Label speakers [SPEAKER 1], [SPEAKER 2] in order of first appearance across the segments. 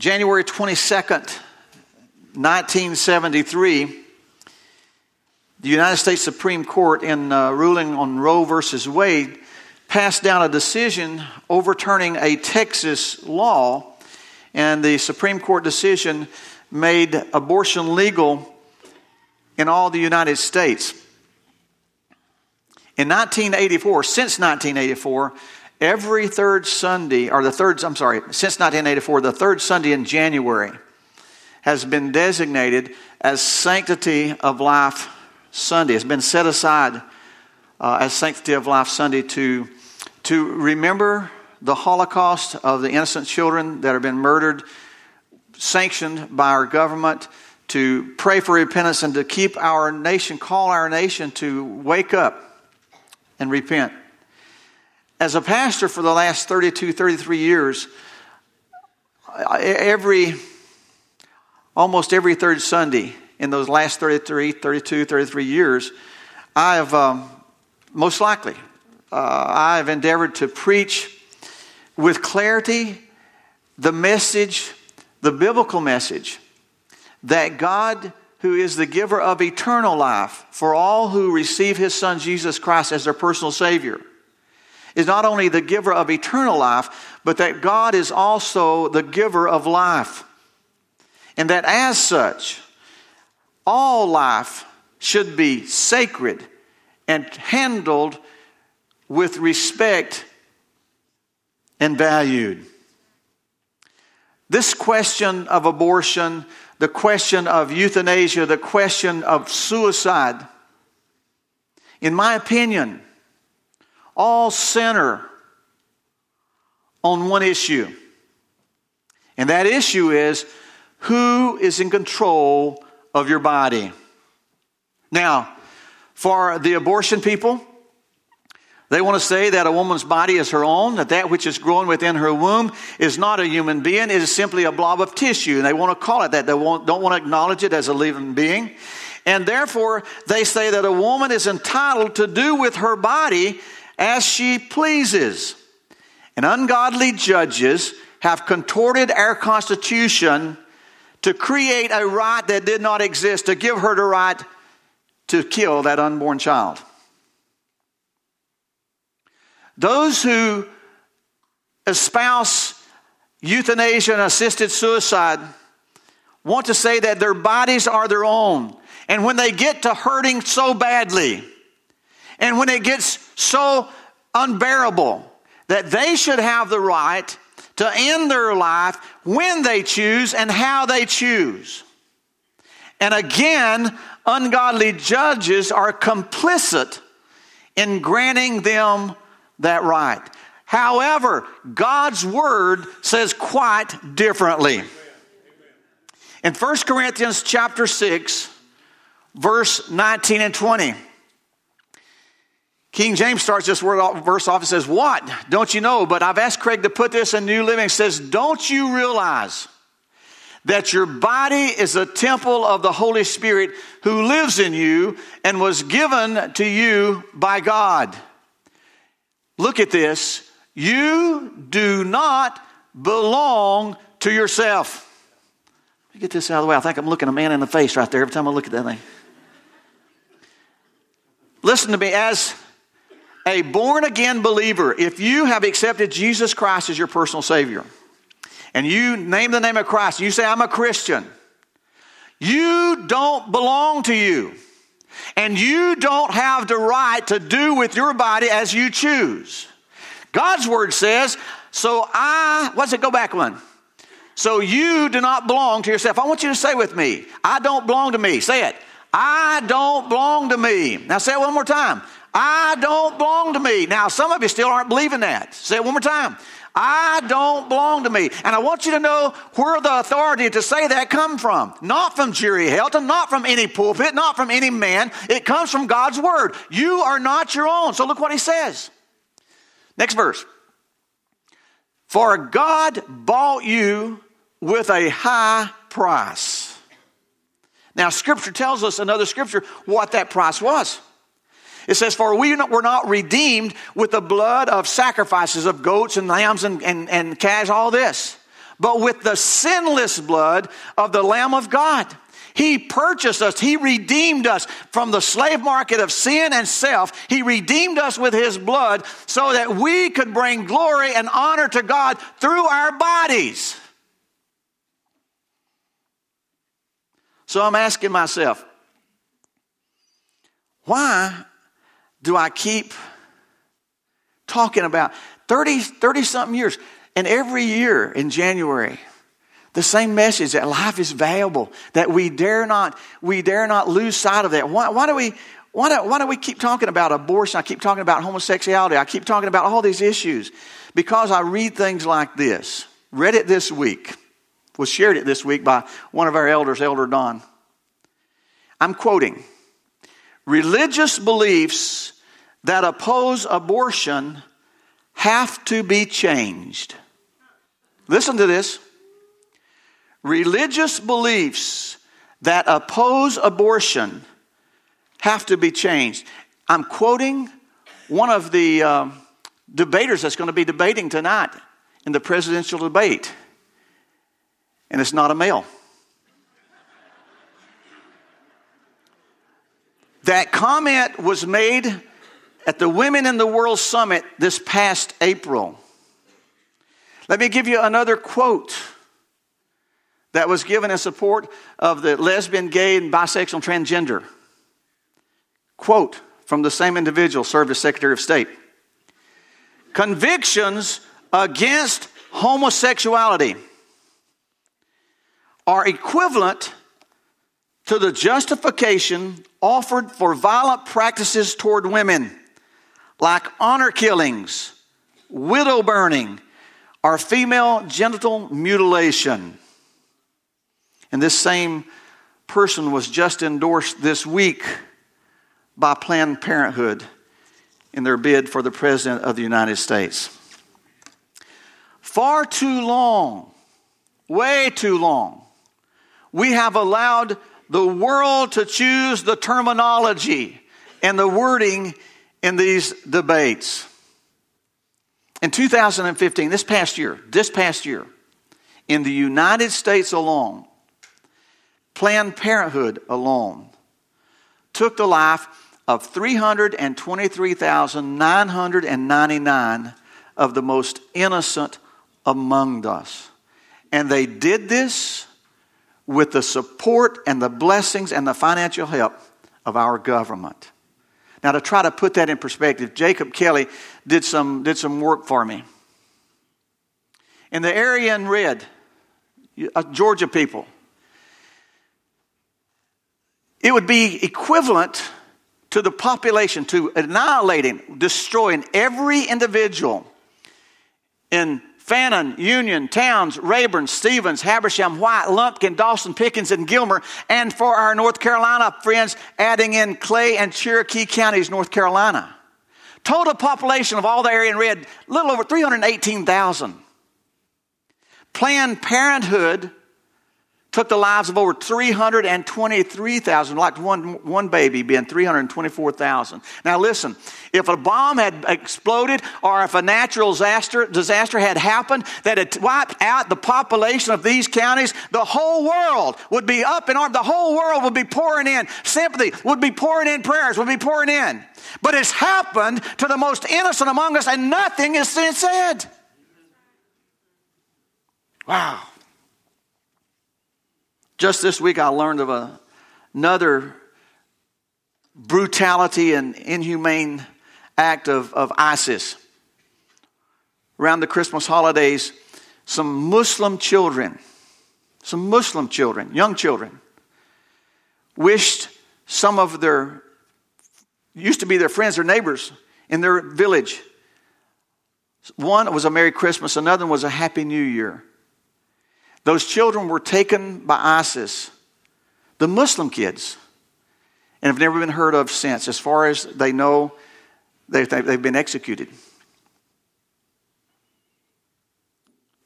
[SPEAKER 1] January 22nd, 1973, the United States Supreme Court, in uh, ruling on Roe versus Wade, passed down a decision overturning a Texas law, and the Supreme Court decision made abortion legal in all the United States. In 1984, since 1984, every third Sunday, or the third, I'm sorry, since 1984, the third Sunday in January has been designated as Sanctity of Life Sunday. It's been set aside uh, as Sanctity of Life Sunday to, to remember the Holocaust of the innocent children that have been murdered, sanctioned by our government, to pray for repentance and to keep our nation, call our nation to wake up and repent. As a pastor for the last 32, 33 years, every, almost every third Sunday in those last 33, 32, 33 years, I have, um, most likely, uh, I have endeavored to preach with clarity the message, the biblical message, that God who is the giver of eternal life for all who receive his son Jesus Christ as their personal Savior, is not only the giver of eternal life, but that God is also the giver of life. And that as such, all life should be sacred and handled with respect and valued. This question of abortion the question of euthanasia, the question of suicide, in my opinion, all center on one issue. And that issue is who is in control of your body? Now, for the abortion people, they want to say that a woman's body is her own, that that which is growing within her womb is not a human being, it is simply a blob of tissue. And they want to call it that. They don't want to acknowledge it as a living being. And therefore, they say that a woman is entitled to do with her body as she pleases. And ungodly judges have contorted our Constitution to create a right that did not exist, to give her the right to kill that unborn child. Those who espouse euthanasia and assisted suicide want to say that their bodies are their own. And when they get to hurting so badly, and when it gets so unbearable, that they should have the right to end their life when they choose and how they choose. And again, ungodly judges are complicit in granting them that right. However, God's word says quite differently. In 1 Corinthians chapter 6, verse 19 and 20. King James starts this word, verse off and says, What? Don't you know? But I've asked Craig to put this in New Living. It says, Don't you realize that your body is a temple of the Holy Spirit who lives in you and was given to you by God? Look at this. You do not belong to yourself. Let me get this out of the way. I think I'm looking a man in the face right there every time I look at that thing. Listen to me. As a born again believer, if you have accepted Jesus Christ as your personal Savior, and you name the name of Christ, you say, I'm a Christian, you don't belong to you. And you don't have the right to do with your body as you choose. God's word says, so I, what's it? Go back one. So you do not belong to yourself. I want you to say with me, I don't belong to me. Say it. I don't belong to me. Now say it one more time. I don't belong to me. Now, some of you still aren't believing that. Say it one more time. I don't belong to me. And I want you to know where the authority to say that come from. Not from Jerry Helton, not from any pulpit, not from any man. It comes from God's word. You are not your own. So look what he says. Next verse. For God bought you with a high price. Now, scripture tells us, another scripture, what that price was. It says, For we were not redeemed with the blood of sacrifices of goats and lambs and, and, and calves, all this, but with the sinless blood of the Lamb of God. He purchased us. He redeemed us from the slave market of sin and self. He redeemed us with His blood so that we could bring glory and honor to God through our bodies. So I'm asking myself, why do I keep talking about 30, 30 something years? And every year in January, the same message that life is valuable, that we dare not, we dare not lose sight of that. Why, why do we, why do, why do we keep talking about abortion? I keep talking about homosexuality. I keep talking about all these issues because I read things like this. Read it this week. Was shared it this week by one of our elders, Elder Don. I'm quoting Religious beliefs that oppose abortion have to be changed. Listen to this. Religious beliefs that oppose abortion have to be changed. I'm quoting one of the uh, debaters that's going to be debating tonight in the presidential debate, and it's not a male. That comment was made at the Women in the World Summit this past April. Let me give you another quote that was given in support of the lesbian, gay, and bisexual transgender. Quote from the same individual, served as Secretary of State Convictions against homosexuality are equivalent to the justification offered for violent practices toward women, like honor killings, widow burning, or female genital mutilation. And this same person was just endorsed this week by Planned Parenthood in their bid for the President of the United States. Far too long, way too long, we have allowed the world to choose the terminology and the wording in these debates. In 2015, this past year, this past year, in the United States alone, Planned Parenthood alone took the life of 323,999 of the most innocent among us. And they did this with the support and the blessings and the financial help of our government. Now, to try to put that in perspective, Jacob Kelly did some, did some work for me. In the area in red, uh, Georgia people, it would be equivalent to the population, to annihilating, destroying every individual in Fannin, Union, Towns, Rabun, Stephens, Habersham, White, Lumpkin, Dawson, Pickens, and Gilmer. And for our North Carolina friends, adding in Clay and Cherokee counties, North Carolina. Total population of all the area in red, a little over 318,000. Planned Parenthood took the lives of over 323,000, like one, one baby being 324,000. Now listen, if a bomb had exploded or if a natural disaster, disaster had happened that had wiped out the population of these counties, the whole world would be up in arms. The whole world would be pouring in sympathy, would be pouring in prayers, would be pouring in. But it's happened to the most innocent among us and nothing is said. Wow. Just this week, I learned of a, another brutality and inhumane act of, of ISIS. Around the Christmas holidays, some Muslim children, some Muslim children, young children, wished some of their, used to be their friends, their neighbors in their village. One was a Merry Christmas, another was a Happy New Year. Those children were taken by ISIS, the Muslim kids, and have never been heard of since. As far as they know, they've, been executed.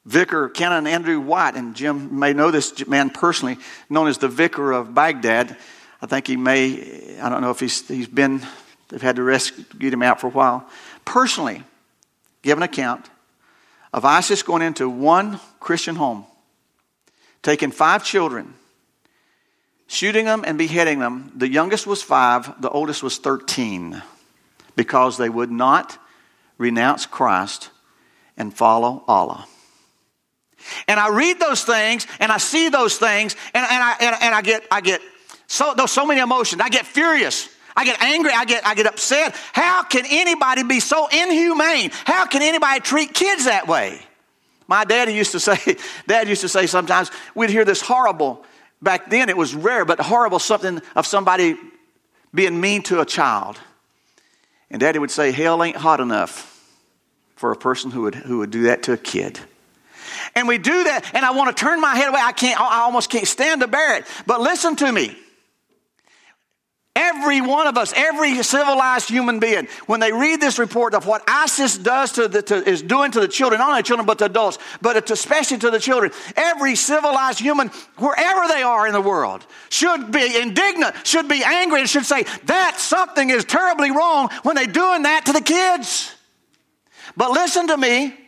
[SPEAKER 1] Vicar Canon Andrew White, and Jim may know this man personally, known as the Vicar of Baghdad. I think he may, I don't know if he's, he's been, they've had to rescue him out for a while. Personally, give an account of ISIS going into one Christian home taking five children, shooting them and beheading them. The youngest was five, the oldest was 13, because they would not renounce Christ and follow Allah. And I read those things and I see those things and, and, I, and, and I get, I get so, there's so many emotions. I get furious. I get angry. I get, I get upset. How can anybody be so inhumane? How can anybody treat kids that way? My daddy used to say, dad used to say sometimes we'd hear this horrible, back then it was rare, but horrible something of somebody being mean to a child. And daddy would say, hell ain't hot enough for a person who would, who would do that to a kid. And we do that, and I want to turn my head away. I can't, I almost can't stand to bear it. But listen to me. Every one of us, every civilized human being, when they read this report of what ISIS does to the, to, is doing to the children, not only children but to adults, but especially to the children, every civilized human, wherever they are in the world, should be indignant, should be angry, and should say that something is terribly wrong when they're doing that to the kids. But listen to me.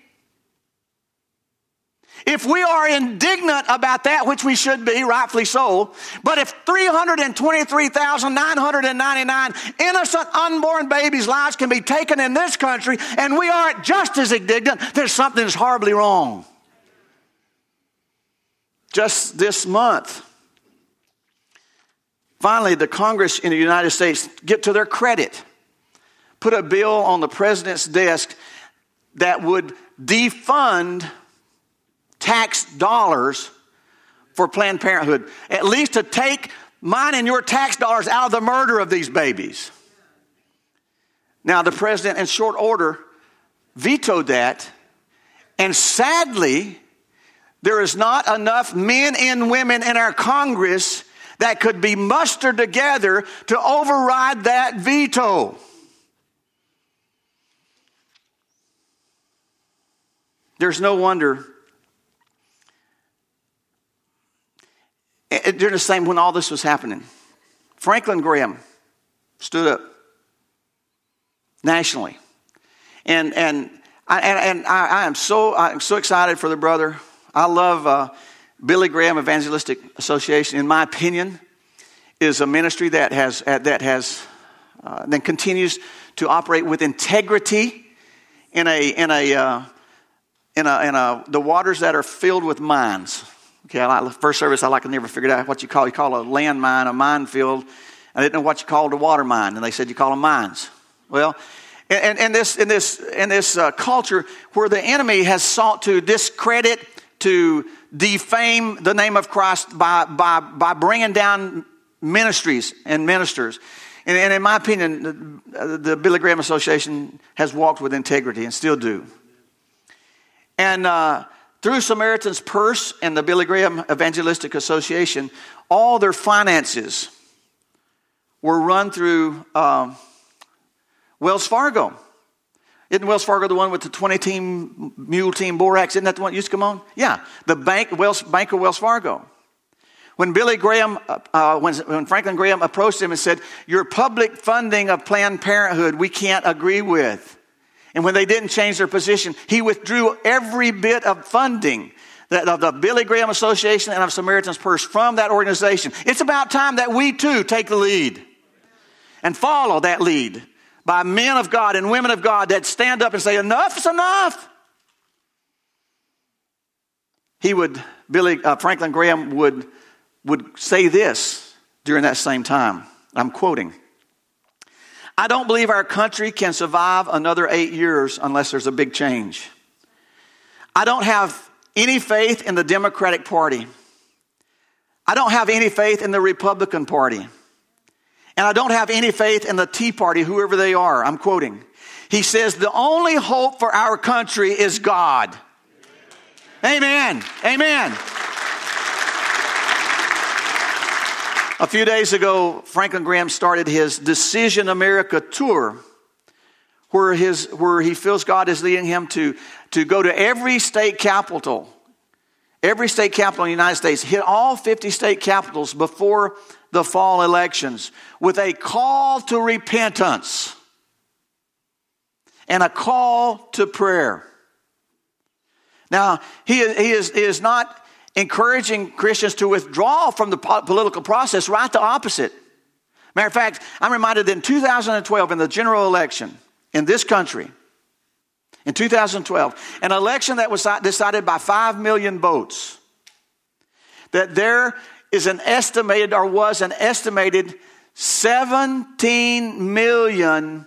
[SPEAKER 1] If we are indignant about that, which we should be, rightfully so, but if 323,999 innocent unborn babies' lives can be taken in this country and we aren't just as indignant, there's something that's horribly wrong. Just this month, finally, the Congress in the United States, get to their credit, put a bill on the president's desk that would defund tax dollars for Planned Parenthood, at least to take mine and your tax dollars out of the murder of these babies. Now, the president, in short order, vetoed that, and sadly, there is not enough men and women in our Congress that could be mustered together to override that veto. There's no wonder during the same when all this was happening. Franklin Graham stood up nationally. And, and, I, and, and I, I, am so, I'm so excited for the brother. I love uh, Billy Graham Evangelistic Association. In my opinion, is a ministry that has, that has, uh, then continues to operate with integrity in a, in a, uh, in a, in a, the waters that are filled with mines. Okay, I like, first service, I like to never figured out what you call. You call a landmine a minefield. I didn't know what you called a water mine, and they said you call them mines. Well, and, this in this in this uh, culture where the enemy has sought to discredit, to defame the name of Christ by by by bringing down ministries and ministers. And, and in my opinion, the, the, Billy Graham Association has walked with integrity and still do. And uh, through Samaritan's Purse and the Billy Graham Evangelistic Association, all their finances were run through um, Wells Fargo. Isn't Wells Fargo the one with the 20 team mule team borax? Isn't that the one that used to come on? Yeah, the bank, Wells, Bank of Wells Fargo. When Billy Graham, uh, uh when, when Franklin Graham approached him and said, Your public funding of Planned Parenthood, we can't agree with. And when they didn't change their position, he withdrew every bit of funding of the Billy Graham Association and of Samaritan's Purse from that organization. It's about time that we too take the lead and follow that lead by men of God and women of God that stand up and say, Enough is enough. He would, Billy uh, Franklin Graham would, would say this during that same time. I'm quoting. I don't believe our country can survive another eight years unless there's a big change. I don't have any faith in the Democratic Party. I don't have any faith in the Republican Party. And I don't have any faith in the Tea Party, whoever they are. I'm quoting. He says, The only hope for our country is God. Amen. Amen. A few days ago, Franklin Graham started his Decision America tour, where, his, where he feels God is leading him to, to go to every state capital, every state capital in the United States, hit all 50 state capitals before the fall elections with a call to repentance and a call to prayer. Now, he, he, is, he is not encouraging Christians to withdraw from the political process, right the opposite. Matter of fact, I'm reminded that in 2012, in the general election in this country, in 2012, an election that was decided by 5 million votes, that there is an estimated, or was an estimated 17 million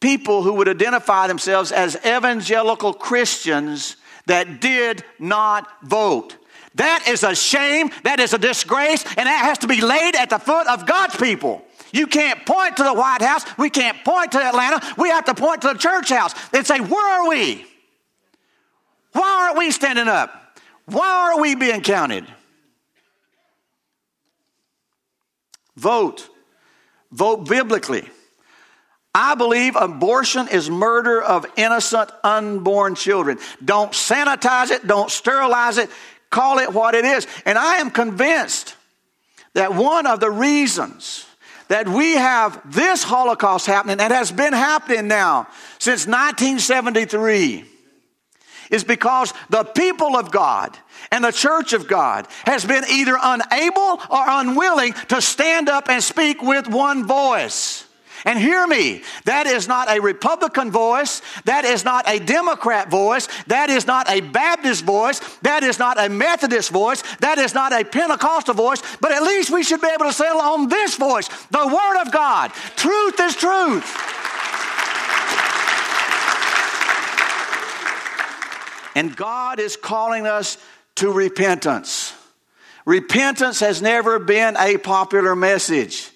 [SPEAKER 1] people who would identify themselves as evangelical Christians that did not vote. That is a shame, that is a disgrace, and that has to be laid at the foot of God's people. You can't point to the White House. We can't point to Atlanta. We have to point to the church house and say, Where are we? Why aren't we standing up? Why aren't we being counted? Vote. Vote biblically. I believe abortion is murder of innocent unborn children. Don't sanitize it, don't sterilize it, call it what it is. And I am convinced that one of the reasons that we have this Holocaust happening and has been happening now since 1973 is because the people of God and the church of God has been either unable or unwilling to stand up and speak with one voice. And hear me, that is not a Republican voice, that is not a Democrat voice, that is not a Baptist voice, that is not a Methodist voice, that is not a Pentecostal voice, but at least we should be able to settle on this voice the Word of God. Truth is truth. And God is calling us to repentance. Repentance has never been a popular message.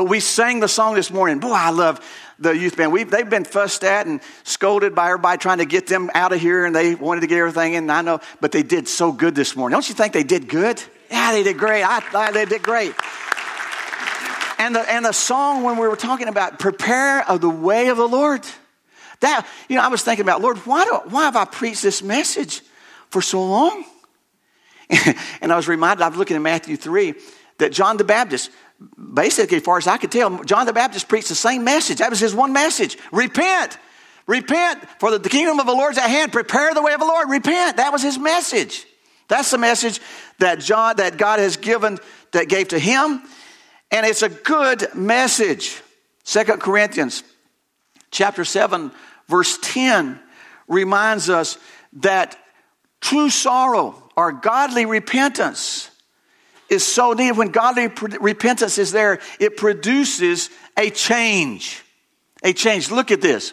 [SPEAKER 1] But we sang the song this morning. Boy, I love the youth band. We've, they've been fussed at and scolded by everybody trying to get them out of here, and they wanted to get everything in. I know, but they did so good this morning. Don't you think they did good? Yeah, they did great. I, they did great. And the, and the song when we were talking about prepare of the way of the Lord. That, you know, I was thinking about, Lord, why, do, why have I preached this message for so long? and I was reminded, I was looking at Matthew 3, that John the Baptist, basically, as far as I could tell, John the Baptist preached the same message. That was his one message repent. Repent, for the kingdom of the Lord is at hand. Prepare the way of the Lord. Repent. That was his message. That's the message that John, that God has given, that gave to him. And it's a good message. Second Corinthians chapter 7, verse 10 reminds us that true sorrow or godly repentance is so needed. When godly repentance is there, it produces a change. A change. Look at this.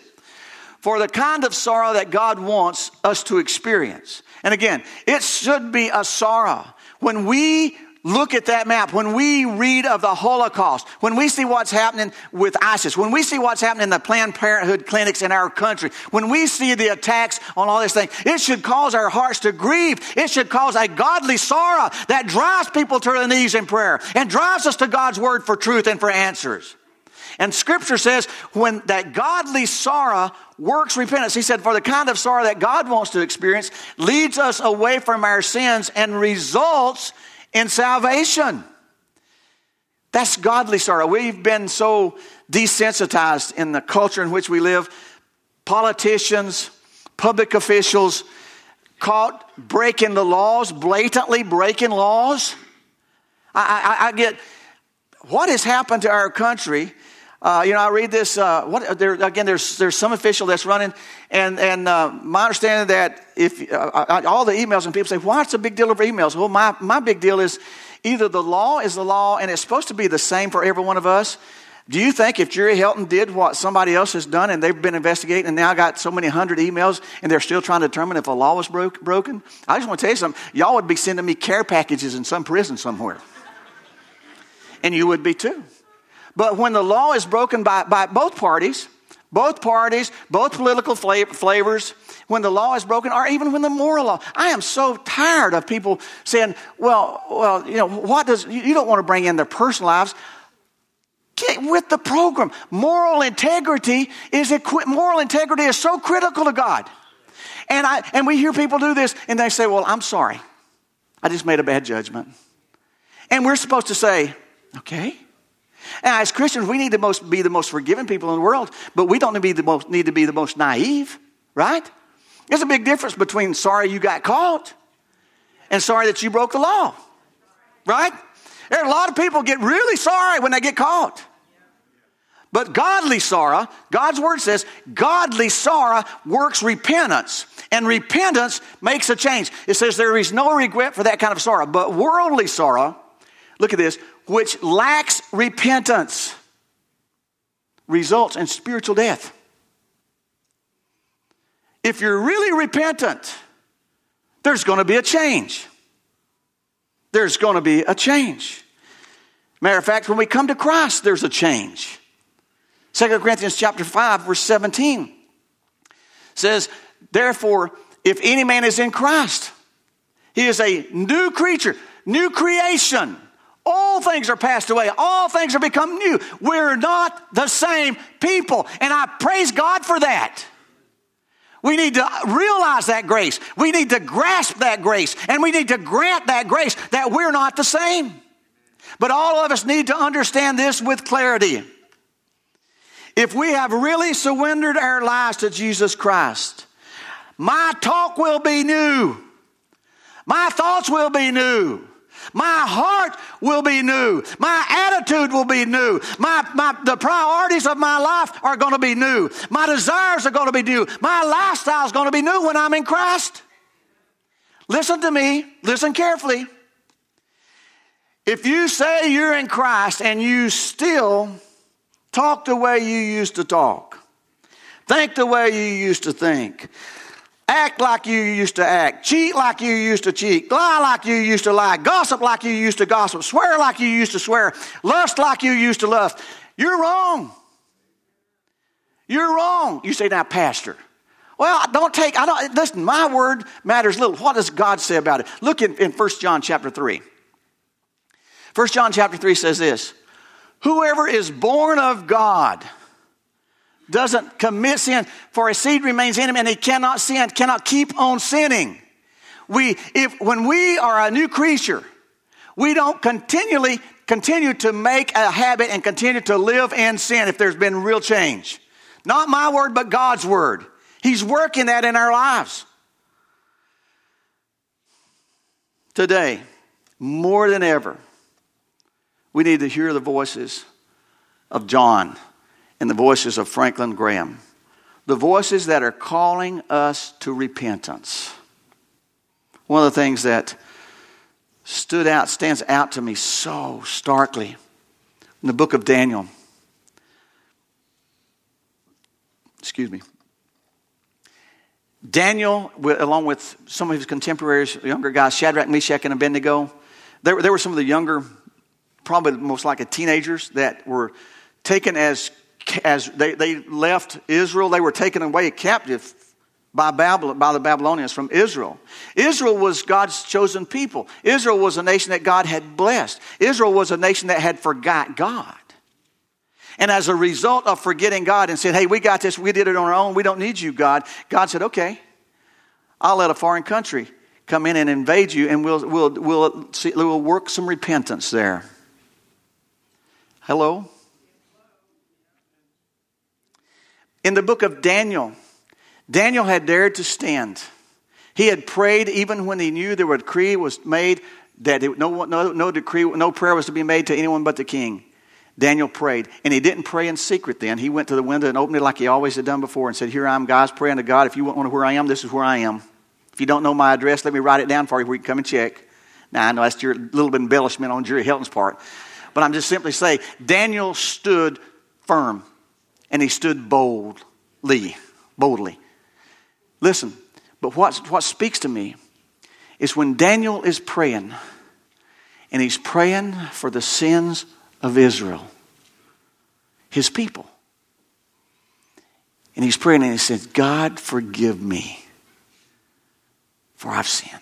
[SPEAKER 1] For the kind of sorrow that God wants us to experience. And again, it should be a sorrow. When we look at that map, when we read of the Holocaust, when we see what's happening with ISIS, when we see what's happening in the Planned Parenthood clinics in our country, when we see the attacks on all these things, it should cause our hearts to grieve. It should cause a godly sorrow that drives people to their knees in prayer and drives us to God's word for truth and for answers. And scripture says when that godly sorrow works repentance, he said, for the kind of sorrow that God wants to experience leads us away from our sins and results in salvation. That's godly sorrow. We've been so desensitized in the culture in which we live. Politicians, public officials caught breaking the laws, blatantly breaking laws. I, I, I get what has happened to our country. Uh, you know, I read this. Uh, what, there, again, there's there's some official that's running, and and uh, my understanding that if uh, all the emails and people say, "What's the big deal of emails?" Well, my my big deal is either the law is the law, and it's supposed to be the same for every one of us. Do you think if Jerry Helton did what somebody else has done, and they've been investigating, and now got so many hundred emails, and they're still trying to determine if a law was broke, broken? I just want to tell you something. Y'all would be sending me care packages in some prison somewhere, and you would be too. But when the law is broken by, by both parties, both parties, both political flavors, when the law is broken, or even when the moral law. I am so tired of people saying, well, well, you know, what does, you don't want to bring in their personal lives. Get with the program. Moral integrity is, moral integrity is so critical to God. And, I, and we hear people do this and they say, well, I'm sorry. I just made a bad judgment. And we're supposed to say, okay, and as Christians, we need to most, be the most forgiving people in the world, but we don't need to be the most, need to be the most naive, right? There's a big difference between sorry you got caught and sorry that you broke the law. Right? There are a lot of people get really sorry when they get caught. But godly sorrow, God's word says, godly sorrow works repentance. And repentance makes a change. It says there is no regret for that kind of sorrow. But worldly sorrow, look at this, which lacks repentance, results in spiritual death. If you're really repentant, there's going to be a change. There's going to be a change. Matter of fact, when we come to Christ, there's a change. 2 Corinthians chapter 5, verse 17 says, Therefore, if any man is in Christ, he is a new creature, new creation. All things are passed away. All things are become new. We're not the same people. And I praise God for that. We need to realize that grace. We need to grasp that grace. And we need to grant that grace that we're not the same. But all of us need to understand this with clarity. If we have really surrendered our lives to Jesus Christ, my talk will be new. My thoughts will be new. My heart will be new. My attitude will be new. My, my, the priorities of my life are going to be new. My desires are going to be new. My lifestyle is going to be new when I'm in Christ. Listen to me. Listen carefully. If you say you're in Christ and you still talk the way you used to talk, think the way you used to think, Act like you used to act. Cheat like you used to cheat. Lie like you used to lie. Gossip like you used to gossip. Swear like you used to swear. Lust like you used to lust. You're wrong. You're wrong. You say, now, Pastor. Well, don't take, I don't, listen, my word matters little. What does God say about it? Look in, in 1 John chapter 3. 1 John chapter 3 says this Whoever is born of God, doesn't commit sin, for a seed remains in him and he cannot sin, cannot keep on sinning. We, if, when we are a new creature, we don't continually continue to make a habit and continue to live in sin if there's been real change. Not my word, but God's word. He's working that in our lives. Today, more than ever, we need to hear the voices of John and the voices of Franklin Graham. The voices that are calling us to repentance. One of the things that stood out, stands out to me so starkly in the book of Daniel. Excuse me. Daniel, along with some of his contemporaries, younger guys, Shadrach, Meshach, and Abednego, there, were some of the younger, probably most likely teenagers that were taken as as they, they left Israel, they were taken away captive by, Babylon, by the Babylonians from Israel. Israel was God's chosen people. Israel was a nation that God had blessed. Israel was a nation that had forgot God. And as a result of forgetting God and said, hey, we got this, we did it on our own, we don't need you, God, God said, okay, I'll let a foreign country come in and invade you and we'll, we'll, we'll, see, we'll work some repentance there. Hello? In the book of Daniel, Daniel had dared to stand. He had prayed even when he knew there a decree was made that it, no, no, no decree, no prayer was to be made to anyone but the king. Daniel prayed, and he didn't pray in secret then. He went to the window and opened it like he always had done before and said, Here I am, God's praying to God. If you want to know where I am, this is where I am. If you don't know my address, let me write it down for you where you can come and check. Now, I know that's your little bit embellishment on Jerry Helton's part, but I'm just simply saying Daniel stood firm and he stood boldly, boldly. Listen, but what, what speaks to me is when Daniel is praying, and he's praying for the sins of Israel, his people. And he's praying and he says, God, forgive me, for I've sinned.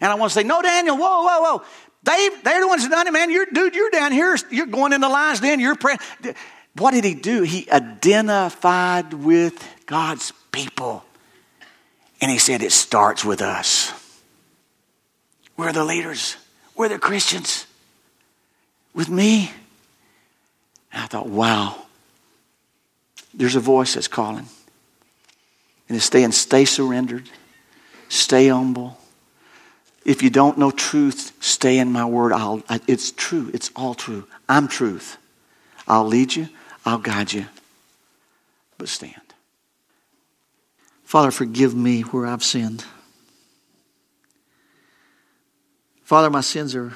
[SPEAKER 1] And I want to say, No, Daniel, whoa, whoa, whoa. They, they're the ones that done it, man. You're, dude, you're down here. You're going in the lines then. You're praying. What did he do? He identified with God's people. And he said, It starts with us. We're the leaders, we're the Christians. With me. And I thought, wow, there's a voice that's calling. And it's saying, stay surrendered, stay humble, If you don't know truth, stay in my word. I'll, it's true. It's all true. I'm truth. I'll lead you. I'll guide you. But stand. Father, forgive me where I've sinned. Father, my sins are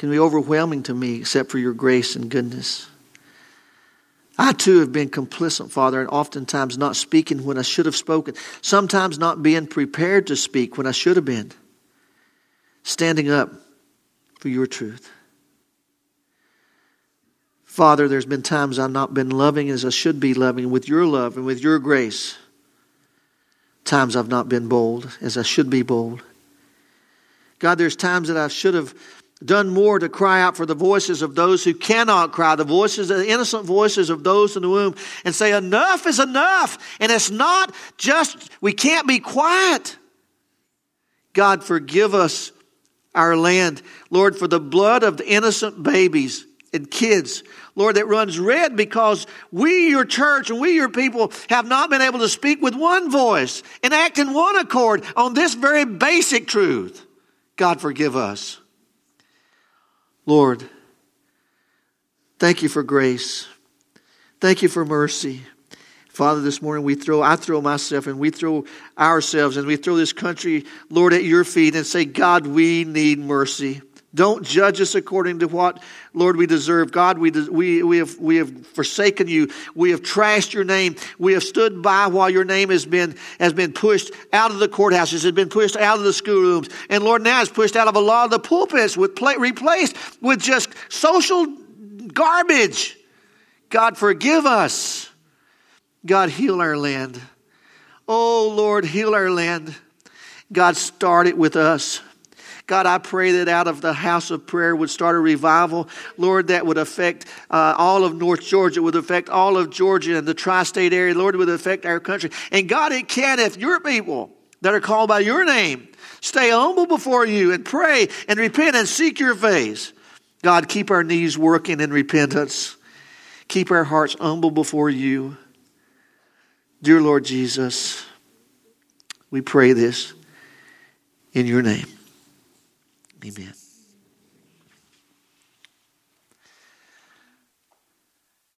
[SPEAKER 1] can be overwhelming to me except for your grace and goodness. I too have been complicit, Father, and oftentimes not speaking when I should have spoken, sometimes not being prepared to speak when I should have been, standing up for your truth. Father, there's been times I've not been loving as I should be loving with your love and with your grace. Times I've not been bold as I should be bold. God, there's times that I should have done more to cry out for the voices of those who cannot cry, the voices, the innocent voices of those in the womb, and say, enough is enough. And it's not just, we can't be quiet. God, forgive us our land. Lord, for the blood of the innocent babies and kids, Lord, that runs red because we, your church, and we, your people, have not been able to speak with one voice and act in one accord on this very basic truth. God, forgive us. Lord, thank you for grace. Thank you for mercy. Father, this morning we throw, I throw myself and we throw ourselves and we throw this country, Lord, at your feet and say, God, we need mercy. Don't judge us according to what, Lord, we deserve. God, we, we, we, have, we have forsaken you. We have trashed your name. We have stood by while your name has been, has been pushed out of the courthouses, has been pushed out of the schoolrooms. And Lord, now it's pushed out of a lot of the pulpits, with play, replaced with just social garbage. God, forgive us. God, heal our land. Oh, Lord, heal our land. God, start it with us. God, I pray that out of the house of prayer would start a revival, Lord, that would affect uh, all of North Georgia, would affect all of Georgia and the tri state area, Lord, would affect our country. And God, it can if your people that are called by your name stay humble before you and pray and repent and seek your face. God, keep our knees working in repentance. Keep our hearts humble before you. Dear Lord Jesus, we pray this in your name. Amen.